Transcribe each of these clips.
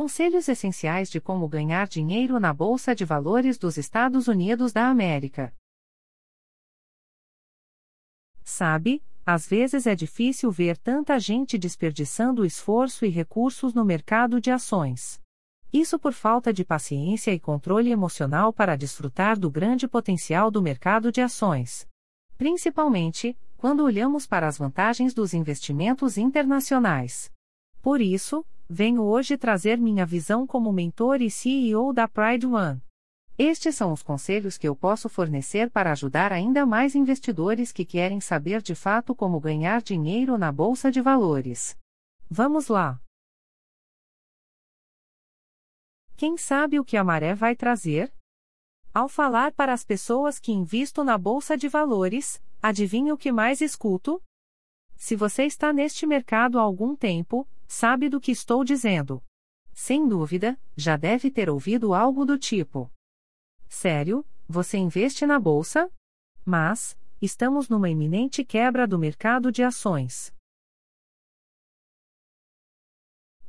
Conselhos essenciais de como ganhar dinheiro na Bolsa de Valores dos Estados Unidos da América. Sabe, às vezes é difícil ver tanta gente desperdiçando esforço e recursos no mercado de ações. Isso por falta de paciência e controle emocional para desfrutar do grande potencial do mercado de ações. Principalmente, quando olhamos para as vantagens dos investimentos internacionais. Por isso, venho hoje trazer minha visão como mentor e CEO da Pride One. Estes são os conselhos que eu posso fornecer para ajudar ainda mais investidores que querem saber de fato como ganhar dinheiro na bolsa de valores. Vamos lá! Quem sabe o que a maré vai trazer? Ao falar para as pessoas que invisto na bolsa de valores, adivinha o que mais escuto? Se você está neste mercado há algum tempo, sabe do que estou dizendo. Sem dúvida, já deve ter ouvido algo do tipo. Sério, você investe na bolsa? Mas, estamos numa iminente quebra do mercado de ações.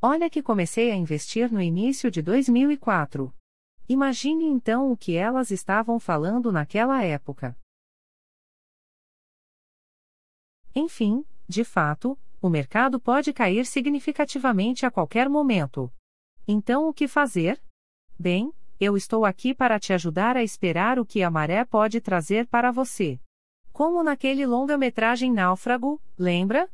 Olha que comecei a investir no início de 2004. Imagine então o que elas estavam falando naquela época. Enfim, de fato, o mercado pode cair significativamente a qualquer momento. Então o que fazer? Bem, eu estou aqui para te ajudar a esperar o que a maré pode trazer para você. Como naquele longa-metragem Náufrago, lembra?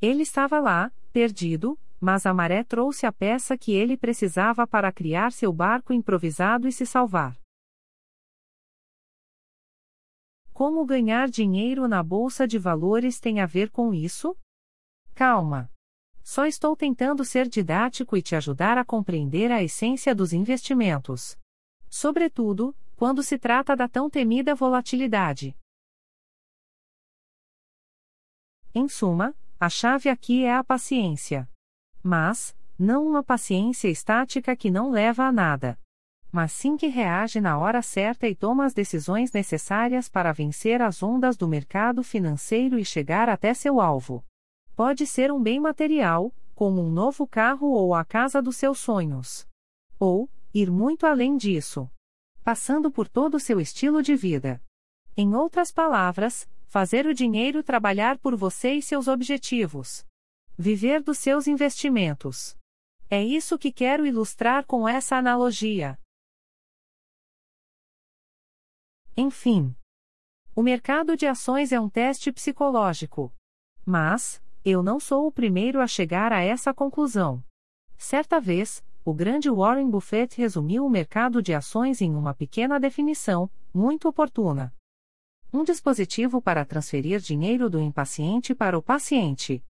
Ele estava lá, perdido, mas a maré trouxe a peça que ele precisava para criar seu barco improvisado e se salvar. Como ganhar dinheiro na bolsa de valores tem a ver com isso? Calma. Só estou tentando ser didático e te ajudar a compreender a essência dos investimentos. Sobretudo, quando se trata da tão temida volatilidade. Em suma, a chave aqui é a paciência. Mas, não uma paciência estática que não leva a nada. Mas sim que reage na hora certa e toma as decisões necessárias para vencer as ondas do mercado financeiro e chegar até seu alvo. Pode ser um bem material, como um novo carro ou a casa dos seus sonhos. Ou, ir muito além disso. Passando por todo o seu estilo de vida. Em outras palavras, fazer o dinheiro trabalhar por você e seus objetivos. Viver dos seus investimentos. É isso que quero ilustrar com essa analogia. Enfim. O mercado de ações é um teste psicológico. Mas, eu não sou o primeiro a chegar a essa conclusão. Certa vez, o grande Warren Buffett resumiu o mercado de ações em uma pequena definição, muito oportuna. Um dispositivo para transferir dinheiro do impaciente para o paciente.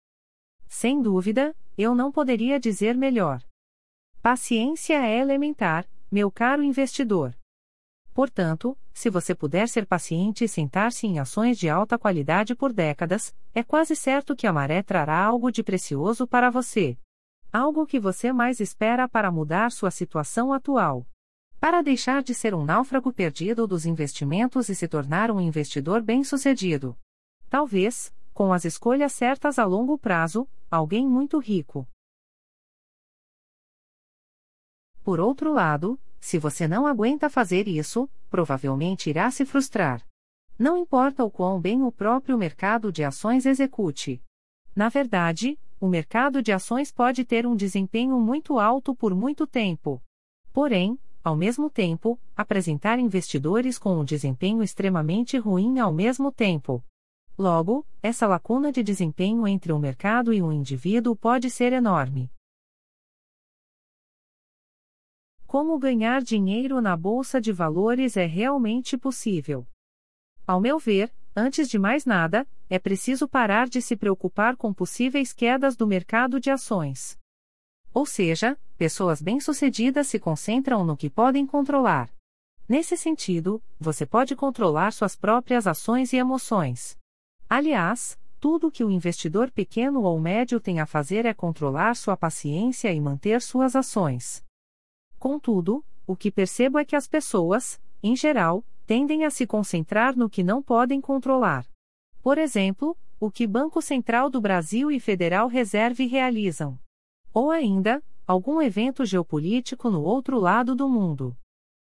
Sem dúvida, eu não poderia dizer melhor. Paciência é elementar, meu caro investidor. Portanto, se você puder ser paciente e sentar-se em ações de alta qualidade por décadas, é quase certo que a maré trará algo de precioso para você. Algo que você mais espera para mudar sua situação atual. Para deixar de ser um náufrago perdido dos investimentos e se tornar um investidor bem-sucedido. Talvez, com as escolhas certas a longo prazo, alguém muito rico. Por outro lado, se você não aguenta fazer isso, provavelmente irá se frustrar. Não importa o quão bem o próprio mercado de ações execute. Na verdade, o mercado de ações pode ter um desempenho muito alto por muito tempo. Porém, ao mesmo tempo, apresentar investidores com um desempenho extremamente ruim ao mesmo tempo. Logo, essa lacuna de desempenho entre o mercado e o indivíduo pode ser enorme. Como ganhar dinheiro na bolsa de valores é realmente possível? Ao meu ver, Antes de mais nada, é preciso parar de se preocupar com possíveis quedas do mercado de ações. Ou seja, pessoas bem-sucedidas se concentram no que podem controlar. Nesse sentido, você pode controlar suas próprias ações e emoções. Aliás, tudo que o investidor pequeno ou médio tem a fazer é controlar sua paciência e manter suas ações. Contudo, o que percebo é que as pessoas, em geral, tendem a se concentrar no que não podem controlar. Por exemplo, o que Banco Central do Brasil e Federal Reserve realizam. Ou ainda, algum evento geopolítico no outro lado do mundo.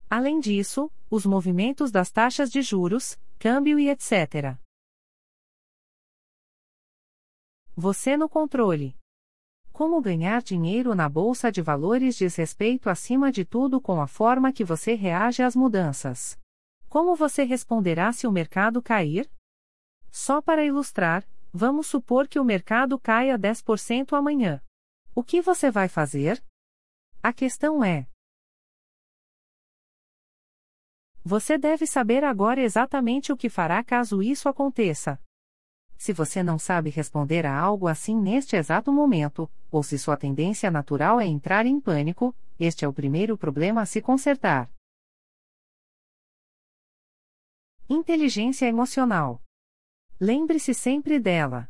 Além disso, os movimentos das taxas de juros, câmbio e etc. Você no controle. Como ganhar dinheiro na bolsa de valores diz respeito acima de tudo com a forma que você reage às mudanças. Como você responderá se o mercado cair? Só para ilustrar, vamos supor que o mercado caia 10% amanhã. O que você vai fazer? A questão é: Você deve saber agora exatamente o que fará caso isso aconteça. Se você não sabe responder a algo assim neste exato momento, ou se sua tendência natural é entrar em pânico, este é o primeiro problema a se consertar. Inteligência emocional. Lembre-se sempre dela.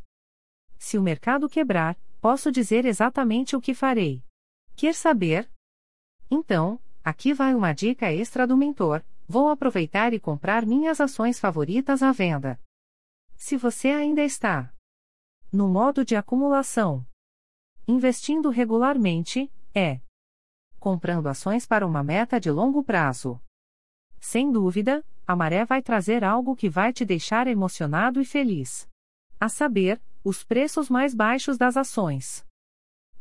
Se o mercado quebrar, posso dizer exatamente o que farei. Quer saber? Então, aqui vai uma dica extra do mentor: vou aproveitar e comprar minhas ações favoritas à venda. Se você ainda está no modo de acumulação, investindo regularmente, é comprando ações para uma meta de longo prazo. Sem dúvida, a maré vai trazer algo que vai te deixar emocionado e feliz. A saber, os preços mais baixos das ações.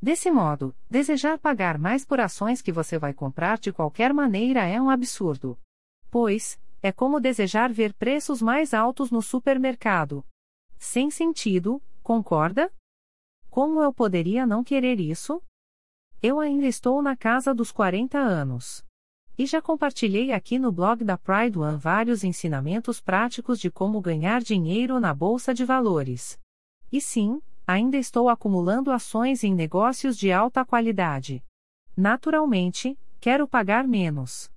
Desse modo, desejar pagar mais por ações que você vai comprar de qualquer maneira é um absurdo. Pois, é como desejar ver preços mais altos no supermercado. Sem sentido, concorda? Como eu poderia não querer isso? Eu ainda estou na casa dos 40 anos. E já compartilhei aqui no blog da Pride One vários ensinamentos práticos de como ganhar dinheiro na bolsa de valores. E sim, ainda estou acumulando ações em negócios de alta qualidade. Naturalmente, quero pagar menos.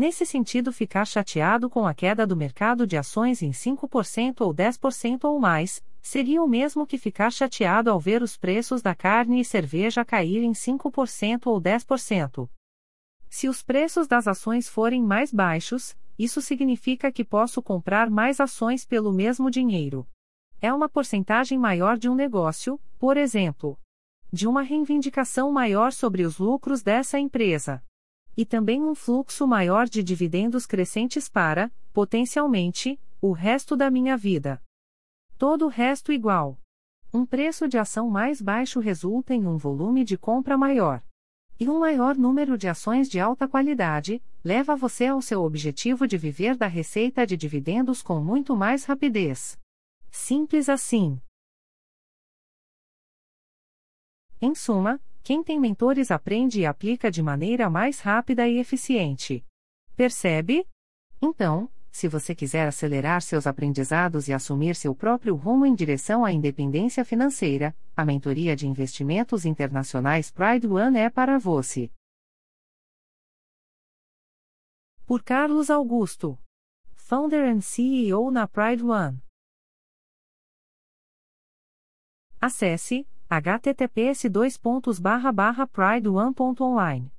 Nesse sentido, ficar chateado com a queda do mercado de ações em 5% ou 10% ou mais, seria o mesmo que ficar chateado ao ver os preços da carne e cerveja caírem 5% ou 10%. Se os preços das ações forem mais baixos, isso significa que posso comprar mais ações pelo mesmo dinheiro. É uma porcentagem maior de um negócio, por exemplo, de uma reivindicação maior sobre os lucros dessa empresa e também um fluxo maior de dividendos crescentes para, potencialmente, o resto da minha vida. Todo o resto igual. Um preço de ação mais baixo resulta em um volume de compra maior. E um maior número de ações de alta qualidade leva você ao seu objetivo de viver da receita de dividendos com muito mais rapidez. Simples assim. Em suma, quem tem mentores aprende e aplica de maneira mais rápida e eficiente. Percebe? Então, se você quiser acelerar seus aprendizados e assumir seu próprio rumo em direção à independência financeira, a mentoria de investimentos internacionais Pride One é para você. Por Carlos Augusto, Founder and CEO na Pride One. Acesse https pride1.online